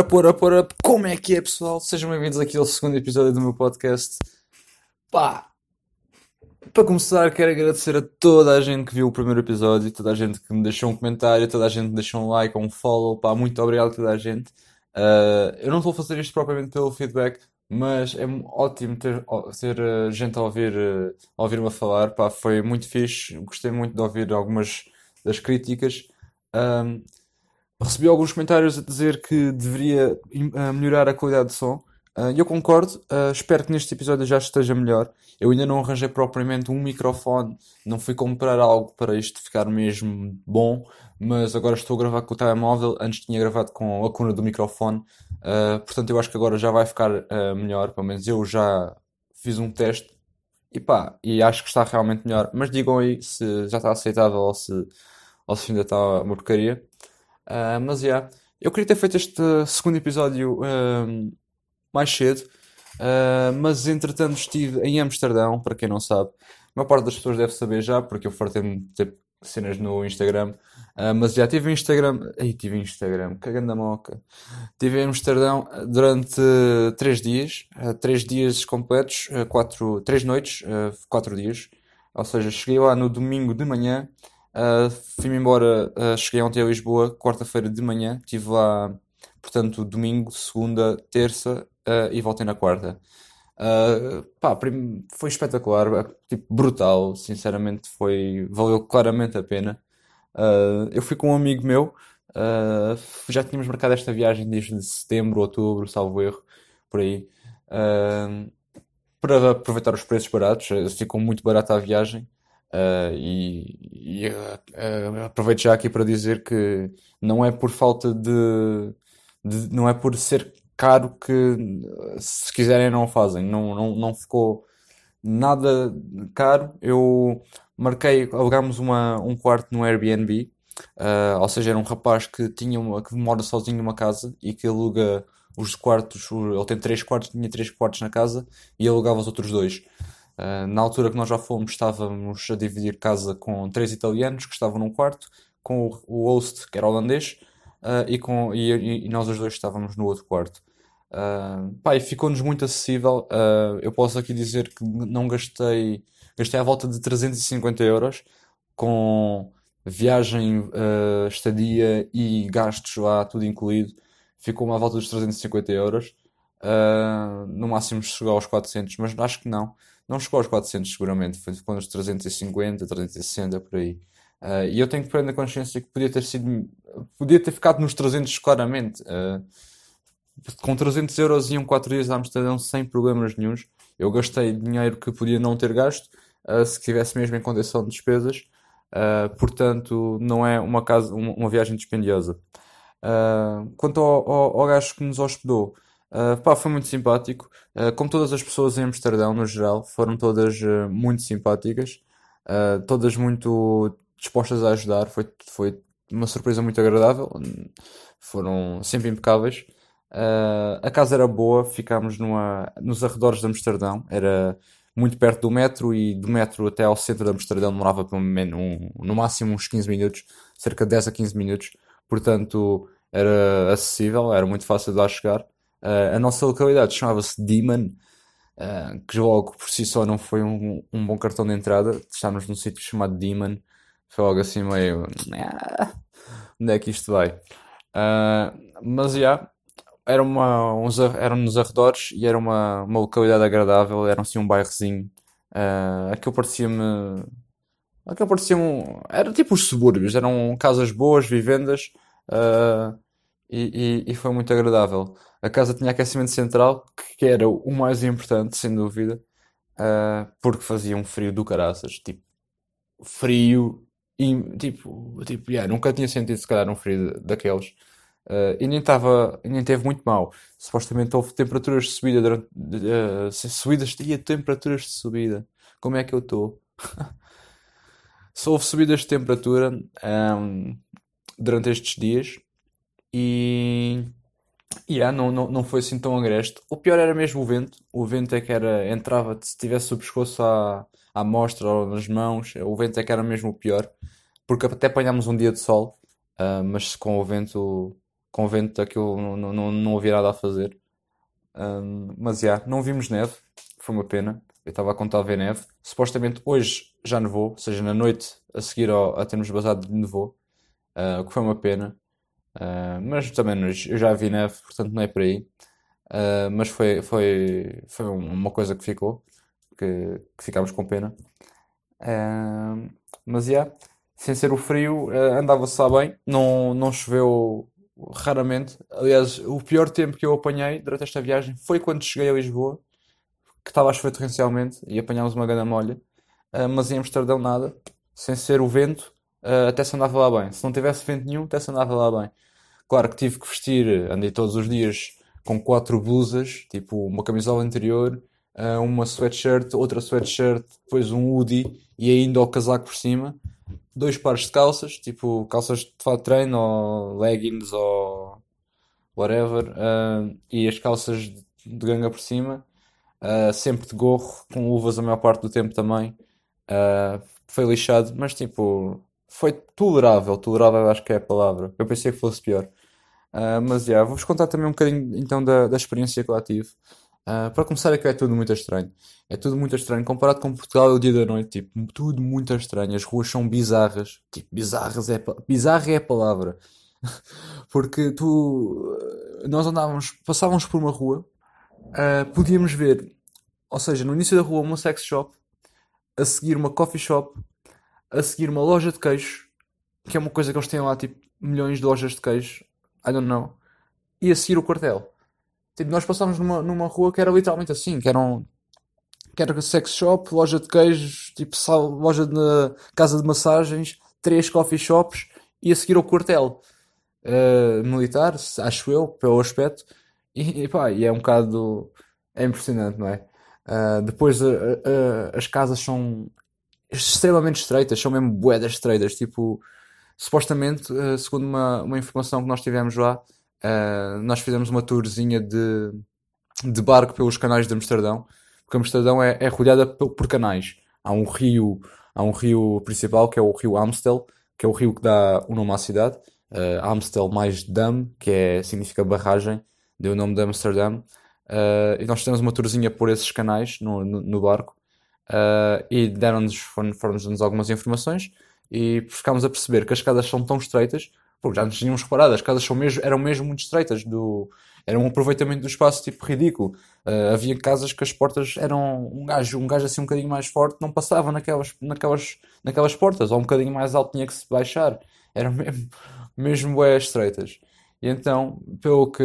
Ora, ora, ora, como é que é, pessoal? Sejam bem-vindos aqui ao segundo episódio do meu podcast. Pá, para começar, quero agradecer a toda a gente que viu o primeiro episódio, toda a gente que me deixou um comentário, toda a gente que deixou um like ou um follow. Pá, muito obrigado a toda a gente. Uh, eu não a fazer isto propriamente pelo feedback, mas é ótimo ter, ter uh, gente a ouvir, uh, ouvir-me falar. Pá, foi muito fixe. Gostei muito de ouvir algumas das críticas. Recebi alguns comentários a dizer que deveria uh, melhorar a qualidade de som. Uh, eu concordo, uh, espero que neste episódio já esteja melhor. Eu ainda não arranjei propriamente um microfone, não fui comprar algo para isto ficar mesmo bom, mas agora estou a gravar com o telemóvel, antes tinha gravado com a cuna do microfone, portanto eu acho que agora já vai ficar melhor, pelo menos eu já fiz um teste e pá, e acho que está realmente melhor. Mas digam aí se já está aceitável ou se, ou se ainda está uma porcaria. Uh, mas já, yeah, eu queria ter feito este segundo episódio uh, mais cedo, uh, mas entretanto estive em Amsterdão, para quem não sabe. A maior parte das pessoas deve saber já, porque eu fartei-me de ter cenas no Instagram. mas já tive Instagram. Aí tive Instagram, cagando a moca. Tive em Amsterdão durante 3 dias, 3 dias completos, 4, 3 noites, 4 dias. Ou seja, cheguei lá no domingo de manhã Uh, Fui-me embora, uh, cheguei ontem a Lisboa, quarta-feira de manhã, estive lá, portanto, domingo, segunda, terça uh, e voltei na quarta. pá, foi espetacular, tipo, brutal, sinceramente, foi, valeu claramente a pena. eu fui com um amigo meu, já tínhamos marcado esta viagem desde setembro, outubro, salvo erro, por aí. para aproveitar os preços baratos, ficou muito barata a viagem. Uh, e, e uh, aproveito já aqui para dizer que não é por falta de, de, não é por ser caro que se quiserem não fazem. Não, não, não ficou nada caro. Eu marquei, alugámos uma, um quarto no Airbnb. Uh, ou seja, era um rapaz que tinha uma, que mora sozinho numa casa e que aluga os quartos, ele tem três quartos, tinha três quartos na casa e alugava os outros dois Uh, na altura que nós já fomos, estávamos a dividir casa com três italianos que estavam num quarto, com o, o host, que era holandês, uh, e, com, e, e, nós os dois estávamos no outro quarto. Uh, pá, e ficou-nos muito acessível. Uh, eu posso aqui dizer que não gastei, gastei à volta de 350 euros com viagem, estadia e gastos lá, tudo incluído. Ficou-me à volta dos 350 euros. no máximo chegou aos 400, mas acho que não. Não chegou aos 400 seguramente, foi com uns 350, 360 por aí. Uh, e eu tenho que prender a consciência que podia ter sido, podia ter ficado nos 300 claramente. Uh, com 300 euros iam 4 dias a Amsterdão sem problemas nenhums. Eu gastei dinheiro que podia não ter gasto, uh, se tivesse mesmo em condição de despesas. portanto, não é uma, casa, uma, uma viagem dispendiosa. quanto ao, ao, ao gajo que nos hospedou, Uh, pá, foi muito simpático. Uh, como todas as pessoas em Amsterdão, no geral, foram todas uh, muito simpáticas, todas muito dispostas a ajudar. Foi, foi uma surpresa muito agradável. Foram sempre impecáveis. a casa era boa, ficámos numa, nos arredores de Amsterdão. Era muito perto do metro e do metro até ao centro de Amsterdão demorava pelo menos um, no máximo uns 15 minutos, cerca de 10 a 15 minutos. Portanto, era acessível, era muito fácil de lá chegar. Uh, a nossa localidade chamava-se Demon, uh, que logo por si só não foi um, um bom cartão de entrada. Estávamos num sítio chamado Demon, foi logo assim meio. Onde é que isto vai? Uh, mas já, yeah, era, uma, uns, era nos arredores e era uma, uma localidade agradável, era assim um bairrozinho. Uh, aquilo parecia-me. Aquilo parecia-me. Era tipo os subúrbios, eram casas boas, vivendas. Uh, e, e, e, foi muito agradável. A casa tinha aquecimento central, que era o mais importante, sem dúvida, uh, porque fazia um frio do caraças, tipo, frio, e, tipo, tipo yeah, nunca tinha sentido se calhar um frio daqueles. Uh, e nem estava, nem teve muito mal. Supostamente houve temperaturas de subida durante uh, subidas e temperaturas de subida. Como é que eu estou? Só houve subidas de temperatura um, durante estes dias e yeah, não, não, não foi assim tão agreste. O pior era mesmo o vento. O vento é que era, entrava, se tivesse o pescoço à, à mostra ou nas mãos, o vento é que era mesmo o pior. Porque até apanhámos um dia de sol, uh, mas com o vento com vento aquilo não, não, não, não havia nada a fazer. Um, mas já, yeah, não vimos neve, foi uma pena. Eu estava a contar ver neve. Supostamente hoje já nevou, ou seja, na noite a seguir ao, a termos basado nevou, uh, o que foi uma pena. Uh, mas também eu já vi neve, portanto não é por aí. Uh, mas foi, foi, foi uma coisa que ficou, que, que ficámos com pena. Uh, mas yeah, sem ser o frio, andava-se bem, não, não choveu raramente. Aliás, o pior tempo que eu apanhei durante esta viagem foi quando cheguei a Lisboa, que estava a chover torrencialmente e apanhámos uma grande molha. mas em Amsterdão nada, sem ser o vento, até se andava lá bem. Se não tivesse vento nenhum, até se andava lá bem. Claro que tive que vestir, andei todos os dias com quatro blusas, tipo uma camisola interior, uh, uma sweatshirt, outra sweatshirt, depois um hoodie e ainda o casaco por cima, dois pares de calças, tipo calças de fato de treino ou leggings ou whatever, uh, e as calças de ganga por cima, uh, sempre de gorro, com luvas a maior parte do tempo também. foi lixado, mas tipo, foi tolerável, tolerável acho que é a palavra. Eu pensei que fosse pior. Uh, mas já, yeah, vou-vos contar também um bocadinho então da, da experiência que lá tive. Uh, para começar, é que é tudo muito estranho. É tudo muito estranho. Comparado com Portugal, é o dia da noite, tipo, tudo muito estranho. As ruas são bizarras. Tipo, bizarras é, bizarra é a palavra. Porque tu, nós andávamos, passávamos por uma rua, uh, podíamos ver, ou seja, no início da rua, uma sex shop, a seguir uma coffee shop, a seguir uma loja de queijo, que é uma coisa que eles têm lá, tipo, milhões de lojas de queijo I don't know, e a seguir o quartel. Tipo, nós passámos numa, numa rua que era literalmente assim, que era um, que era sex shop, loja de queijos, tipo sal, loja de casa de massagens, três coffee shops e a seguir o quartel uh, militar, acho eu, pelo aspecto. E, e pá, e é um bocado. É impressionante, não é? Uh, depois uh, as casas são extremamente estreitas, são mesmo boedas estreitas, tipo supostamente, uh, segundo uma, uma informação que nós tivemos lá, uh, nós fizemos uma tourzinha de, de barco pelos canais de Amsterdão, porque Amsterdão é, é rodeada por, por canais. Há um rio, há um rio principal que é o rio Amstel, que é o rio que dá o nome à cidade. Uh, Amstel mais Dam, que é, significa barragem, deu o nome de Amsterdão. Uh, e nós fizemos uma tourzinha por esses canais no, no, no barco uh, e deram-nos foram-nos algumas informações e ficámos a perceber que as casas são tão estreitas, porque já nos tínhamos reparado, as casas mesmo, eram mesmo muito estreitas, do, era um aproveitamento do espaço tipo ridículo. Uh, havia casas que as portas eram um gajo, um gajo assim um bocadinho mais forte, não passava naquelas, naquelas, naquelas portas, ou um bocadinho mais alto tinha que se baixar. Eram mesmo, mesmo estreitas. E então, pelo que,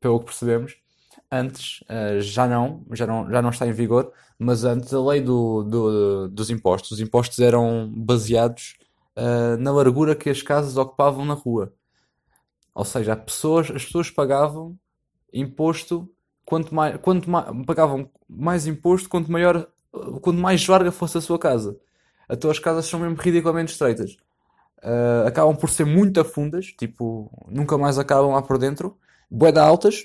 pelo que percebemos, antes uh, já não, já não, já não está em vigor, mas antes a lei do, do, dos impostos, os impostos eram baseados uh, na largura que as casas ocupavam na rua. Ou seja, as pessoas, as pessoas pagavam imposto quanto mais, quanto mais pagavam mais imposto quanto maior quanto mais larga fosse a sua casa. Então as casas são mesmo ridiculamente estreitas. Uh, acabam por ser muito afundas, tipo, nunca mais acabam lá por dentro. Boeda altas,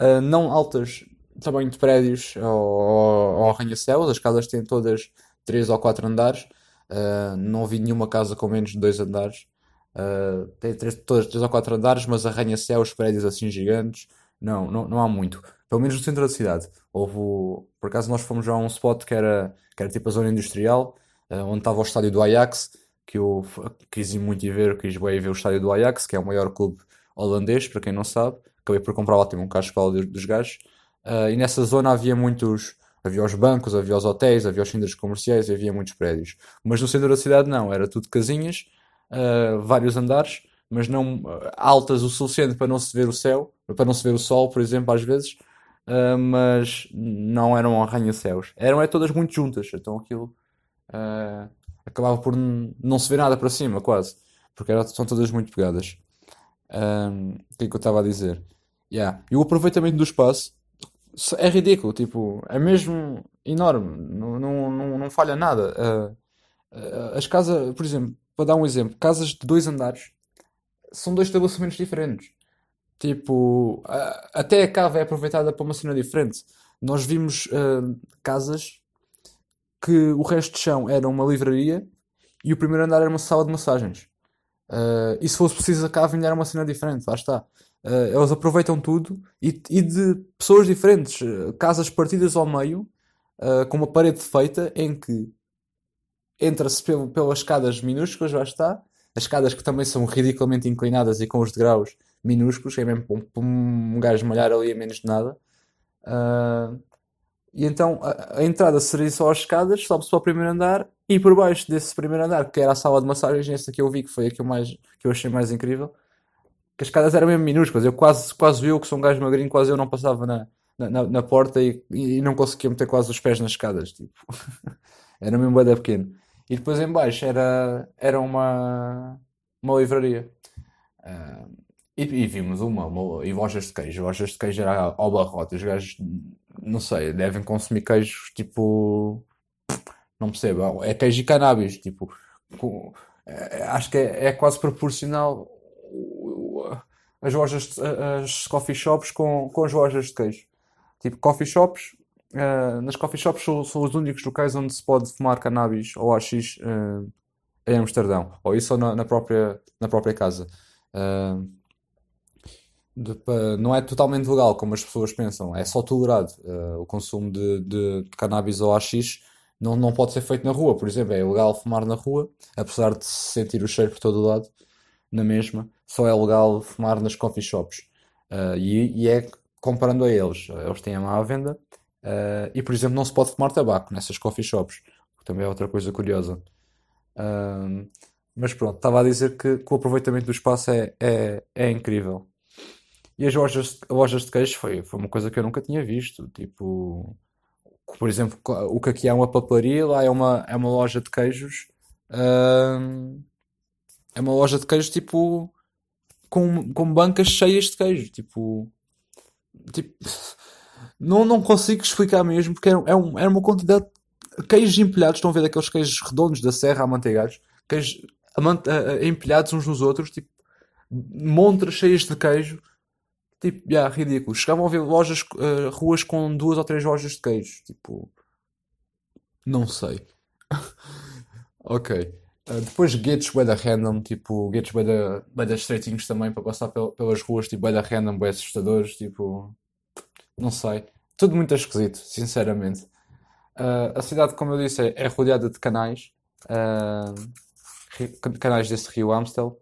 uh, não altas tamanho de prédios ou, arranha-céus. As casas têm todas 3 ou 4 andares. Uh, não vi nenhuma casa com menos de 2 andares. Uh, tem todas 3 ou 4 andares, mas arranha-céus, prédios assim gigantes. Não, não, não há muito. Pelo menos no centro da cidade. Houve, por acaso nós fomos já a um spot que era, que era tipo a zona industrial, uh, onde estava o estádio do Ajax, que eu quis ir muito ir ver, quis bem ver o estádio do Ajax, que é o maior clube holandês, para quem não sabe. Acabei por comprar lá, tipo um casco dos gajos. Uh, e nessa zona havia muitos. Havia os bancos, havia os hotéis, havia os centros comerciais, havia muitos prédios. Mas no centro da cidade não, era tudo casinhas, uh, vários andares, mas não uh, altas o suficiente para não se ver o céu, para não se ver o sol, por exemplo, às vezes, mas não eram arranha-céus. Eram é, todas muito juntas, então aquilo acabava por não se ver nada para cima, quase, porque são todas muito pegadas. O que é que eu estava a dizer? Yeah. E o aproveitamento do espaço é ridículo, tipo, é mesmo enorme, não, não, não, não falha nada. Uh, as casas, por exemplo, para dar um exemplo, casas de dois andares são dois estabelecimentos diferentes. Tipo, uh, até a cava é aproveitada para uma cena diferente. Nós vimos casas que o resto de chão era uma livraria e o primeiro andar era uma sala de massagens. E se fosse preciso a cava ainda era uma cena diferente, lá está. Uh, eles aproveitam tudo e, e, de pessoas diferentes, casas partidas ao meio, uh, com uma parede feita em que entra-se pelas escadas minúsculas, lá está, as escadas que também são ridiculamente inclinadas e com os degraus minúsculos, é mesmo para um, um gajo malhar ali a menos de nada. Uh, e então a, a, entrada seria só as escadas, sobe-se para o primeiro andar e por baixo desse primeiro andar, que era a sala de massagens, essa que eu vi, que foi a que eu, mais, que eu achei mais incrível, que as escadas eram mesmo minúsculas. Eu quase, quase eu, que sou um gajo magrinho, quase eu não passava na, na, na porta e, e, não conseguia meter quase os pés nas escadas. Tipo. era mesmo bem pequeno. E depois em baixo era, era uma, uma livraria. Uh, e, e, vimos uma, uma, e lojas de queijo. Lojas de queijo era ao barrote. Os gajos, não sei, devem consumir queijos tipo. Não percebo. É queijo e cannabis. Tipo, com, é, acho que é, é, quase proporcional as lojas, as coffee shops com, com as lojas de queijo. Tipo, coffee shops, uh, nas coffee shops são, são, os únicos locais onde se pode fumar cannabis ou AX uh, eh, em Amsterdão. Ou isso ou na, na, própria, na própria casa. Uh, de, não é totalmente legal, como as pessoas pensam, é só tolerado. O consumo de, de, de, cannabis ou AX não, não pode ser feito na rua, por exemplo, é legal fumar na rua, apesar de se sentir o cheiro por todo o lado, na mesma, só é legal fumar nas coffee shops. Uh, e, e, é comparando a eles, eles têm a má venda, uh, e por exemplo, não se pode fumar tabaco nessas coffee shops, que também é outra coisa curiosa. mas pronto, estava a dizer que, que, o aproveitamento do espaço é, é, é incrível. E as lojas, lojas de queijo foi, foi uma coisa que eu nunca tinha visto. Tipo, por exemplo, o que aqui é uma papelaria, lá é uma, é uma loja de queijos. Hum, é uma loja de queijos tipo com, com bancas cheias de queijo. Tipo, tipo não, não consigo explicar mesmo porque é, é, um, é uma quantidade de queijos empilhados. Estão a ver aqueles queijos redondos da serra amanteigados, queijos empilhados uns nos outros, tipo montras cheias de queijo Tipo, yeah, ridículo. Chegavam a ver lojas, uh, ruas com duas ou três lojas de queijo. Tipo, não sei. ok. Uh, depois bem da random, tipo, guetos bem da, estreitinhos também para passar pel, pelas ruas, tipo, bem da random, bem assustadores, tipo, não sei. Tudo muito esquisito, sinceramente. Uh, a cidade, como eu disse, é, é rodeada de canais, uh, canais desse rio Amstel.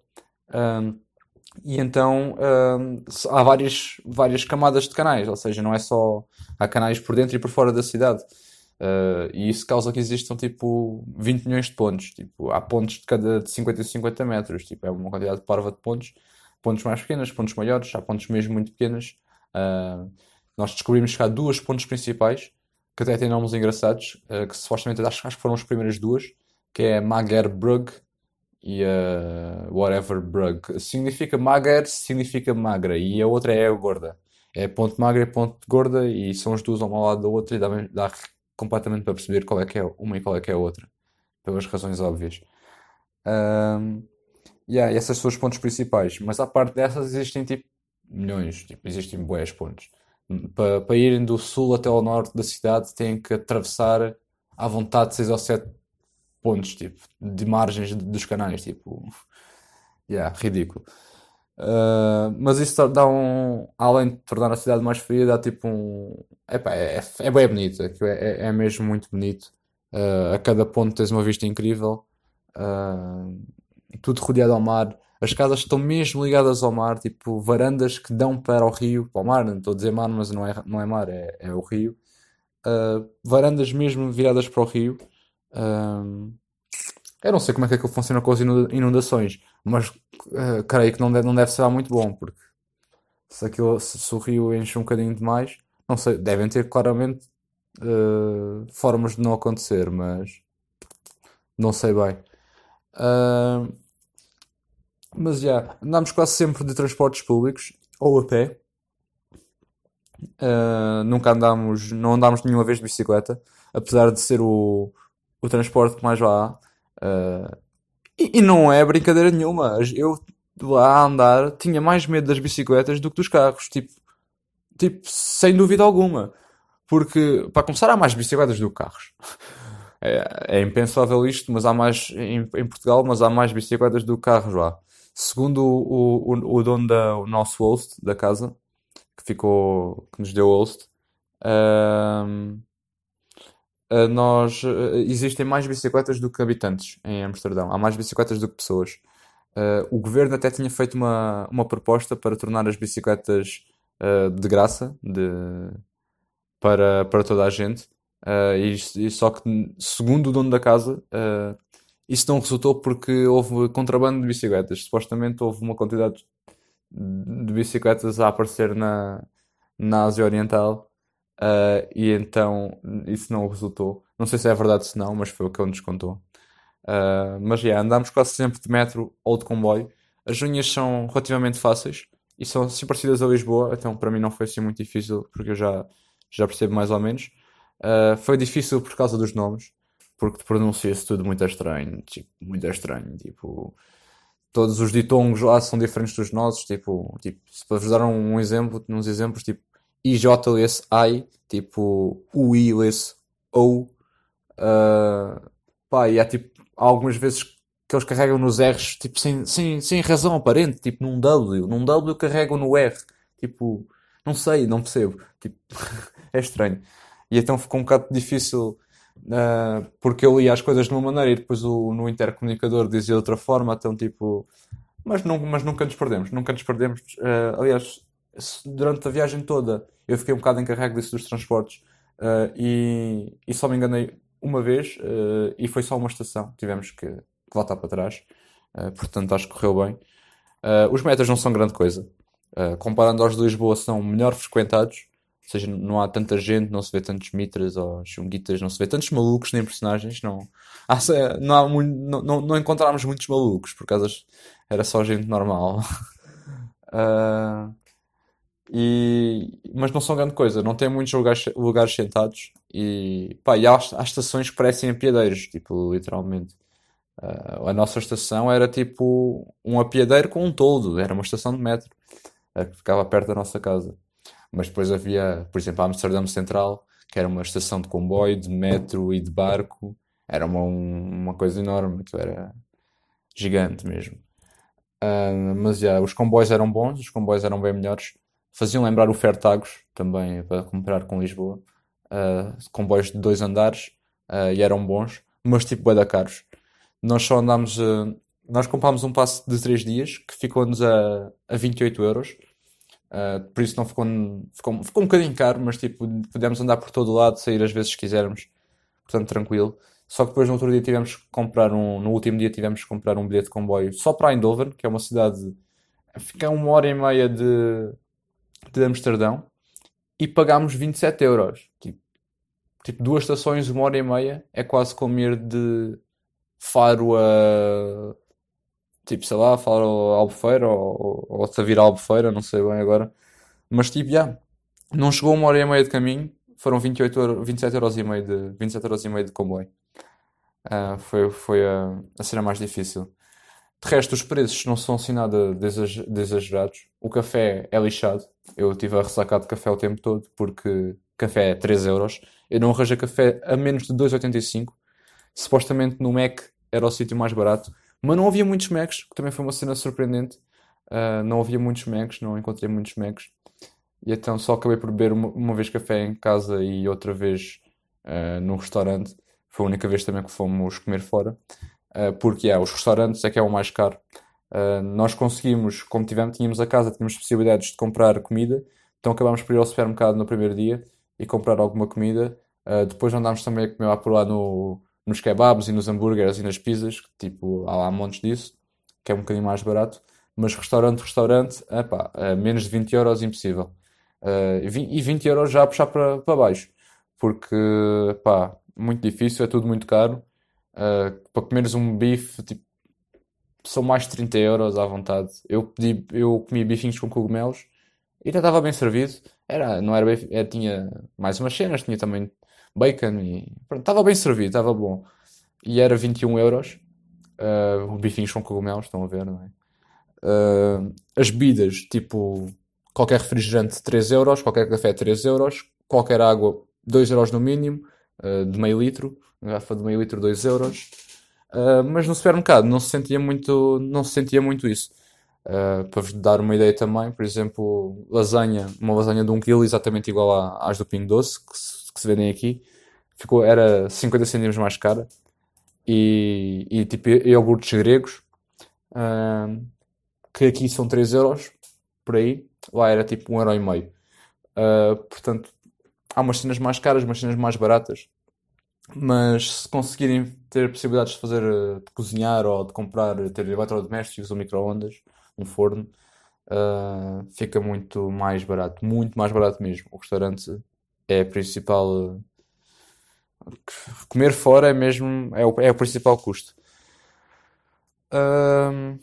E então hum, há várias, várias camadas de canais, ou seja, não é só. Há canais por dentro e por fora da cidade. Uh, e isso causa que existam tipo 20 milhões de pontos. Tipo, há pontos de cada de 50 e 50 metros. Tipo, é uma quantidade parva de pontos. Pontos mais pequenos, pontos maiores, há pontos mesmo muito pequenos. Uh, nós descobrimos que há duas pontos principais que até têm nomes engraçados, uh, que supostamente acho, acho que foram as primeiras duas, que é Magerbrug e a Whatever Brug. Significa mager, significa magra. E a outra é gorda. É ponto magra e ponto gorda e são as duas uma ao lado da outra e dá, dá completamente para perceber qual é que é uma e qual é que é a outra. Pelas razões óbvias. Um, yeah, esses são os pontos principais. Mas à parte dessas existem tipo milhões. Tipo, existem boas pontos. Para, para irem do sul até ao norte da cidade têm que atravessar à vontade 6 ou 7 pontos, tipo, de margens dos canais, tipo, yeah, ridículo. Uh, mas isso dá um, além de tornar a cidade mais fria, dá tipo um, é, é, é bem bonito, é, é, é mesmo muito bonito. Uh, a cada ponto tens uma vista incrível, uh, tudo rodeado ao mar. As casas estão mesmo ligadas ao mar, tipo varandas que dão para o rio, para o mar, não estou a dizer mar, mas não é, não é mar, é, é o rio. varandas mesmo viradas para o rio. Um, eu não sei como é que aquilo funciona com as inundações, mas uh, creio que não deve, não deve ser muito bom, porque se, aquilo, se, o rio enche um bocadinho demais, não sei, devem ter claramente uh, formas de não acontecer, mas não sei bem. Uh, mas já, andamos quase sempre de transportes públicos ou a pé. Uh, nunca andámos, não andámos nenhuma vez de bicicleta, apesar de ser o, o transporte que mais vá. Uh, e, e, não é brincadeira nenhuma. Eu lá a andar tinha mais medo das bicicletas do que dos carros. Tipo, tipo sem dúvida alguma. Porque, para começar, há mais bicicletas do que carros. É, é impensável isto, mas há mais em, em, Portugal, mas há mais bicicletas do que carros lá. segundo o, o, o dono da, o nosso host da casa, que ficou, que nos deu host, ahm, nós, ah, existem mais bicicletas do que habitantes em Amsterdão. Há mais bicicletas do que pessoas. Ah, o governo até tinha feito uma, uma proposta para tornar as bicicletas ah, de graça de, para, para toda a gente. E, e só que, segundo o dono da casa, isso não resultou porque houve contrabando de bicicletas. Supostamente houve uma quantidade de bicicletas a aparecer na, na Ásia Oriental, ah, e então isso não resultou. Não sei se é verdade ou se não, mas foi o que ele nos contou. Ah, mas yeah, andámos quase sempre de metro ou de comboio. As linhas são relativamente fáceis e são assim parecidas a Lisboa, então para mim não foi assim muito difícil porque eu já, já percebo mais ou menos. Ah, foi difícil por causa dos nomes, porque pronuncia-se tudo muito estranho, tipo, muito estranho, tipo, todos os ditongos lá são diferentes dos nossos, tipo, tipo, se para vos dar um exemplo, uns exemplos, tipo, IJ lê-se I, tipo, UI lê-se OU, ah, pá, e há tipo, há algumas vezes que eles carregam nos R's, tipo, sem, sem, sem razão aparente, tipo, num W, num W carregam no R, tipo, não sei, não percebo, tipo, é estranho. E então ficou um bocado difícil, ah, porque eu lia as coisas de uma maneira e depois o, no intercomunicador dizia de outra forma, então tipo, mas, não, mas nunca nos perdemos, nunca nos perdemos. Ah, aliás, durante a viagem toda eu fiquei um bocado encarregue disso dos transportes, ah, e, e só me enganei uma vez, ah, e foi só uma estação, tivemos que, voltar para trás, Ah, portanto acho que correu bem. Os metros não são grande coisa. Uh, comparando aos de Lisboa, são melhor frequentados, ou seja, não há tanta gente, não se vê tantos mitras ou chunguitas, não se vê tantos malucos nem personagens, não, há, não, há muito, não, não, não encontramos muitos malucos, por causa era só gente normal. Uh, e, mas não são grande coisa, não tem muitos lugares, lugares sentados e, pá, e há, há estações que parecem apiadeiros, tipo, literalmente. Uh, a nossa estação era tipo um apiadeiro com um toldo, era uma estação de metro eh, que ficava perto da nossa casa. Mas depois havia, por exemplo, a Amsterdã Central, que era uma estação de comboio, de metro e de barco. Era uma, um- uma coisa enorme, aquilo era gigante mesmo. Ah, mas já, os comboios eram bons, os comboios eram bem melhores. Faziam lembrar o Fertagos, também para comparar com Lisboa. Ah, comboios de dois andares, ah, e eram bons, mas tipo bué da caros. Nós só andámos, ah, nós comprámos um passe de 3 dias que ficou-nos a, a 28 euros. Uh, por isso não ficou, ficou, ficou um bocadinho caro, mas tipo, podemos andar por todo o lado, sair às vezes se quisermos, portanto tranquilo. Só que depois no outro dia tivemos que comprar um, no último dia tivemos que comprar um bilhete de comboio só para Eindhoven, que é uma cidade, fica uma hora e meia de, de Amsterdão, e pagámos 27 euros. Tipo, tipo, duas estações, uma hora e meia, é quase como ir de Faro a, tipo, sei lá, Faro a Albufeira, ou, ou, ou Tavira a Albufeira, não sei bem agora. Mas tipo, já, não chegou uma hora e meia de caminho, foram 28 euros, 27 euros e meio de, 27 euros e meio de comboio. Ah, foi, foi a, a cena mais difícil. De resto, os preços não são assim nada de exage- de exagerados. O café é lixado. Eu tive a ressacar de café o tempo todo porque café é 3 euros. Eu não arranjei café a menos de 2,85. Supostamente no Mac era o sítio mais barato. Mas não havia muitos Macs, que também foi uma cena surpreendente. Ah, não havia muitos Macs, não encontrei muitos Macs. E então só acabei por beber uma, uma vez café em casa e outra vez ah, no restaurante. Foi a única vez também que fomos comer fora. Uh, porque é, os restaurantes é que é o mais caro. Uh, nós conseguimos, como tivemos, tínhamos a casa, tínhamos possibilidades de comprar comida, então acabámos por ir ao supermercado no primeiro dia e comprar alguma comida. Uh, depois andámos também a comer lá por lá no, nos kebabs e nos hambúrgueres e nas pizzas, que, tipo, há lá montes disso, que é um bocadinho mais barato. Mas restaurante, restaurante, epá, uh, menos de 20 euros impossível. 20 e 20 euros já a puxar para, para baixo, porque, pá, muito difícil, é tudo muito caro. Uh, para comeres um bife, tipo, são mais de 30 euros à vontade. Eu pedi, eu comi bifinhos com cogumelos e ainda estava bem servido. Era, não era bem, era, tinha mais umas cenas, tinha também bacon e pronto, estava bem servido, estava bom. E era 21 euros. Uh, bifinhos com cogumelos, estão a ver, não é? Uh, as bebidas, tipo, qualquer refrigerante 3 euros, qualquer café 3 euros, qualquer água 2 euros no mínimo, uh, de meio litro, garrafa de meio litro 2 euros. Uh, mas no supermercado não se sentia muito, não se sentia muito isso. Uh, para vos dar uma ideia também, por exemplo, lasanha, uma lasanha de 1 kg exatamente igual às do Pingo Doce, que se, que se vendem aqui, ficou, era 50 cêntimos mais cara. E, e tipo iogurtes gregos, uh, que aqui são 3 euros, por aí, lá era tipo 1 euro. Uh, portanto, há umas cenas mais caras, umas cenas mais baratas. Mas se conseguirem ter possibilidades de fazer, de cozinhar ou de comprar, ter eletrodomésticos ou micro-ondas, um forno, uh, fica muito mais barato, muito mais barato mesmo. O restaurante é a principal. Comer fora é mesmo é o, é o principal custo. Uh,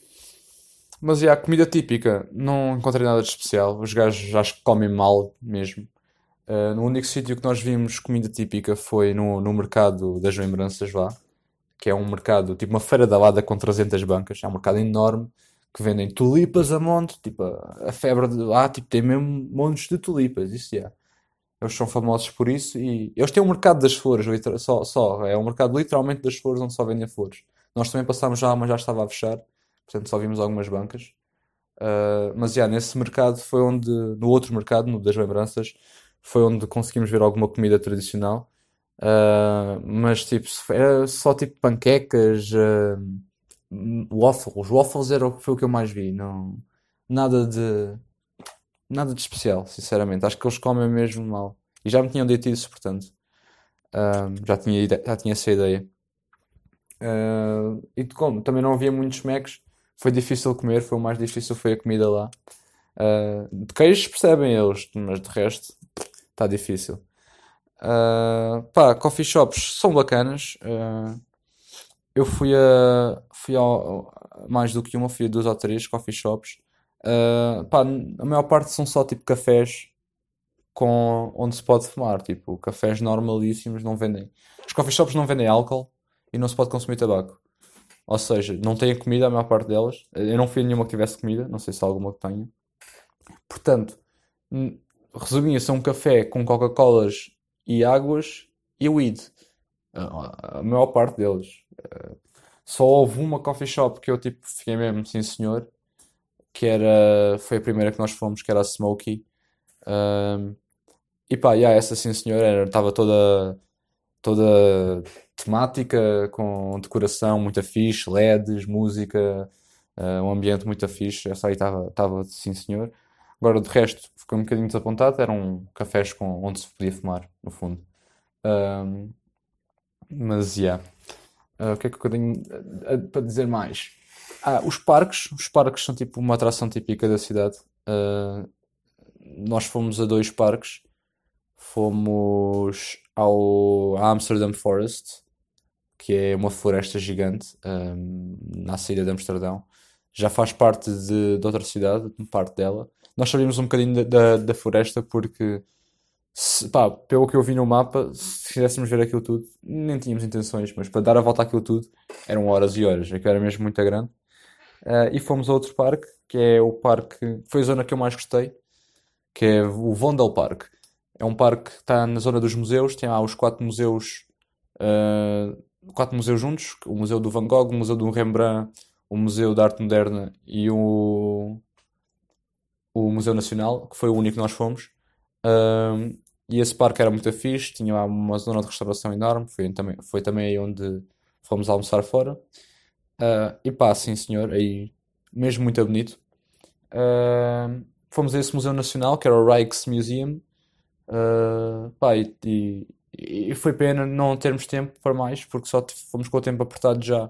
mas e a comida típica, não encontrei nada de especial. Os gajos acho que comem mal mesmo. Uh, no único sítio que nós vimos comida típica foi no, no mercado das lembranças lá, que é um mercado, tipo uma feira da lada com 300 bancas. É um mercado enorme que vendem tulipas a monte, tipo, a febre de lá, tipo, tem mesmo montes de tulipas, isso é. Eles são famosos por isso e eles têm um mercado das flores, só, só, é um mercado literalmente das flores onde só vendem flores. Nós também passámos lá, mas já estava a fechar, portanto só vimos algumas bancas. Uh, mas já, nesse mercado foi onde, no outro mercado, no das lembranças, foi onde conseguimos ver alguma comida tradicional. Uh, mas tipo, era só tipo panquecas, uh, waffles. Waffles era, foi o que eu mais vi. Não, nada de nada de especial, sinceramente. Acho que eles comem mesmo mal. E já me tinham dito isso, portanto. Uh, já, tinha, já tinha essa ideia. Uh, e como também não havia muitos Macs, foi difícil comer. Foi o mais difícil, foi a comida lá. Uh, de queijo percebem eles, mas de resto está difícil. Uh, pá, coffee shops são bacanas. Uh, eu fui a, fui a mais do que uma, fui a duas ou três coffee shops. Uh, pá, a maior parte são só tipo cafés com, onde se pode fumar. Tipo, cafés normalíssimos não vendem. Os coffee shops não vendem álcool e não se pode consumir tabaco. Ou seja, não têm comida a maior parte delas. Eu não fui a nenhuma que tivesse comida, não sei se há alguma que tenha. Portanto, resumia-se a um café com Coca-Colas e águas e weed. A maior parte deles. Só houve uma coffee shop que eu tipo fiquei mesmo, sim senhor, que era, foi a primeira que nós fomos, que era a Smokey. Um, e pá, yeah, essa sim senhor, estava toda, toda temática, com decoração muito fixe, LEDs, música, uh, um ambiente muito fixe, essa aí estava sim senhor. Agora, de resto, fiquei um bocadinho desapontado, eram cafés com, onde se podia fumar, no fundo. Um, mas, yeah. Uh, o que é que eu tenho uh, para dizer mais? Ah, os parques. Os parques são tipo uma atração típica da cidade. Uh, nós fomos a dois parques. Fomos ao Amsterdam Forest, que é uma floresta gigante um, na saída de Amsterdão. Já faz parte de, de outra cidade, parte dela. Nós sabíamos um bocadinho da, da, floresta porque se, pá, pelo que eu vi no mapa, se quiséssemos ver aquilo tudo, nem tínhamos intenções, mas para dar a volta àquilo tudo eram horas e horas, aquilo era mesmo muito grande. Uh, e fomos a outro parque, que é o parque, foi a zona que eu mais gostei, que é o Vondel Park. É um parque que está na zona dos museus, tem lá os quatro museus, uh, quatro museus juntos, o Museu do Van Gogh, o Museu do Rembrandt, o Museu da Arte Moderna e o, o Museu Nacional, que foi o único que nós fomos. Uh, e esse parque era muito fixe, tinha uma zona de restauração enorme, foi também, foi também aí onde fomos almoçar fora. Uh, e pá, sim senhor, aí mesmo muito bonito. Uh, fomos a esse Museu Nacional, que era o Rijksmuseum. Uh, pá, e, e, e, foi pena não termos tempo para mais, porque só fomos com o tempo apertado já.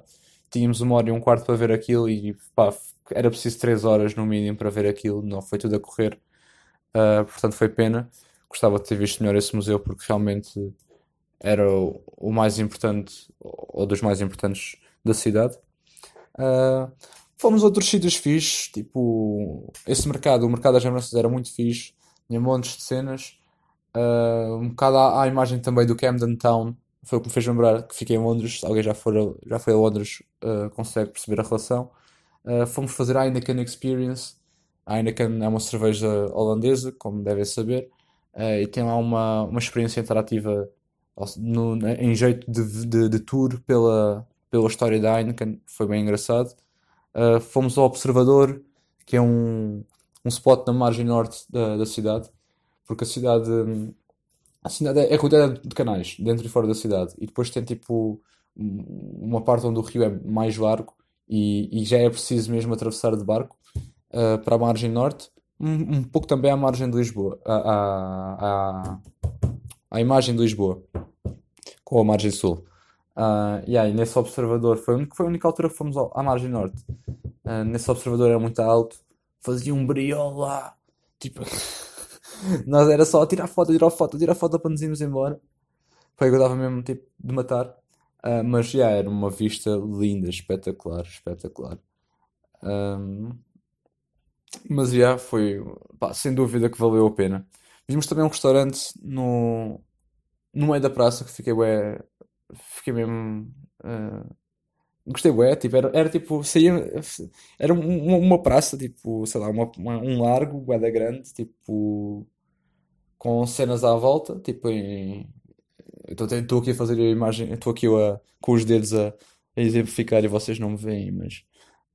Tínhamos uma hora e um quarto para ver aquilo e pá, era preciso três horas no mínimo para ver aquilo, não foi tudo a correr. Uh, portanto, foi pena gostava de ter visto melhor esse museu porque realmente era o, o mais importante, ou dos mais importantes da cidade. Uh, fomos a outros sítios fixes, tipo esse mercado, o mercado das lembranças era muito fixe, tinha montes de cenas. Uh, um bocado à, à, imagem também do Camden Town, foi o que me fez lembrar que fiquei em Londres. Se alguém já, for, já foi a Londres, uh, consegue perceber a relação. Fomos fazer a Heineken Experience. A Heineken é uma cerveja holandesa, como devem saber uh, e tem lá uma, uma experiência interativa no, em jeito de, de, de, tour pela, pela história da Heineken, foi bem engraçado. Uh, fomos ao Observador, que é um, um spot na margem norte da, da cidade, porque a cidade, a cidade é, é rodeada de canais, dentro e fora da cidade, e depois tem tipo uma parte onde o rio é mais largo e, e já é preciso mesmo atravessar de barco uh, para a margem norte, um, um, pouco também à margem de Lisboa, à, à, à, imagem de Lisboa, com a margem sul. Uh, e aí, nesse observador, foi, foi a única altura que fomos à margem norte. Uh, nesse observador era muito alto, fazia um brilho lá, tipo, nós era só tirar foto, tirar foto, tirar foto para nos irmos embora. Foi que eu estava mesmo tipo de matar. Uh, mas já era uma vista linda, espetacular, espetacular. Um, mas já foi, pá, sem dúvida que valeu a pena. Vimos também um restaurante no, no meio da praça que fiquei bué, fiquei mesmo. Uh, gostei bué, tipo, era, era tipo, saía, era uma, uma praça, tipo, sei lá, uma, uma- um largo, bué da grande, tipo, com cenas à volta, tipo, em, estou aqui a fazer a imagem, estou aqui a, com os dedos a, a exemplificar e vocês não me veem, mas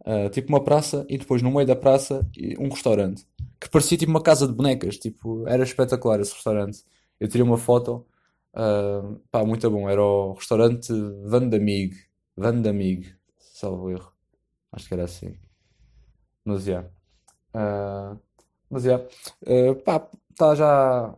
uh, tipo uma praça e depois no meio da praça um restaurante que parecia tipo uma casa de bonecas, tipo, era espetacular esse restaurante. Eu tirei uma foto, uh, pá, muito bom, era o restaurante Vandamig, Vandamig, salvo erro, acho que era assim, mas já. Yeah. Uh, mas já, yeah. uh, pá, está já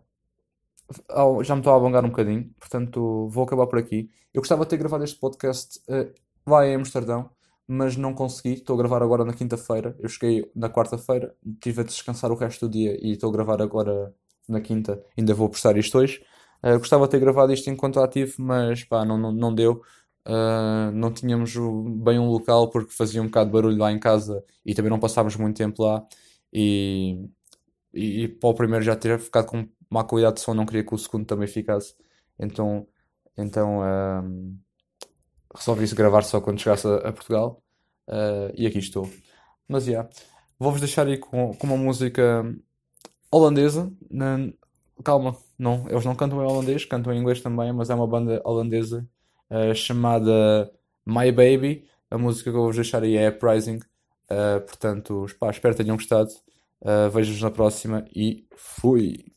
já me estou a alongar um bocadinho, portanto vou acabar por aqui. Eu gostava de ter gravado este podcast uh, lá em Amsterdão, mas não consegui. Estou a gravar agora na quinta-feira. Eu cheguei na quarta-feira, tive a descansar o resto do dia e estou a gravar agora na quinta. Ainda vou postar isto hoje. Uh, gostava de ter gravado isto enquanto ativo, mas pá, não, não, não deu. Uh, não tínhamos bem um local porque fazia um bocado de barulho lá em casa e também não passávamos muito tempo lá. E, e, e para o primeiro já ter ficado com má qualidade de som, não queria que o segundo também ficasse. Então, então um, resolvi gravar só quando chegasse a, a Portugal. Uh, e aqui estou. Mas já, yeah, vou-vos deixar aí com, com uma música holandesa. Na, calma, não, eles não cantam em holandês, cantam em inglês também, mas é uma banda holandesa uh, chamada My Baby. A música que eu vou deixar aí é Uprising. Uh, portanto, pá, espero que tenham gostado. Uh, Vejo-vos na próxima e fui!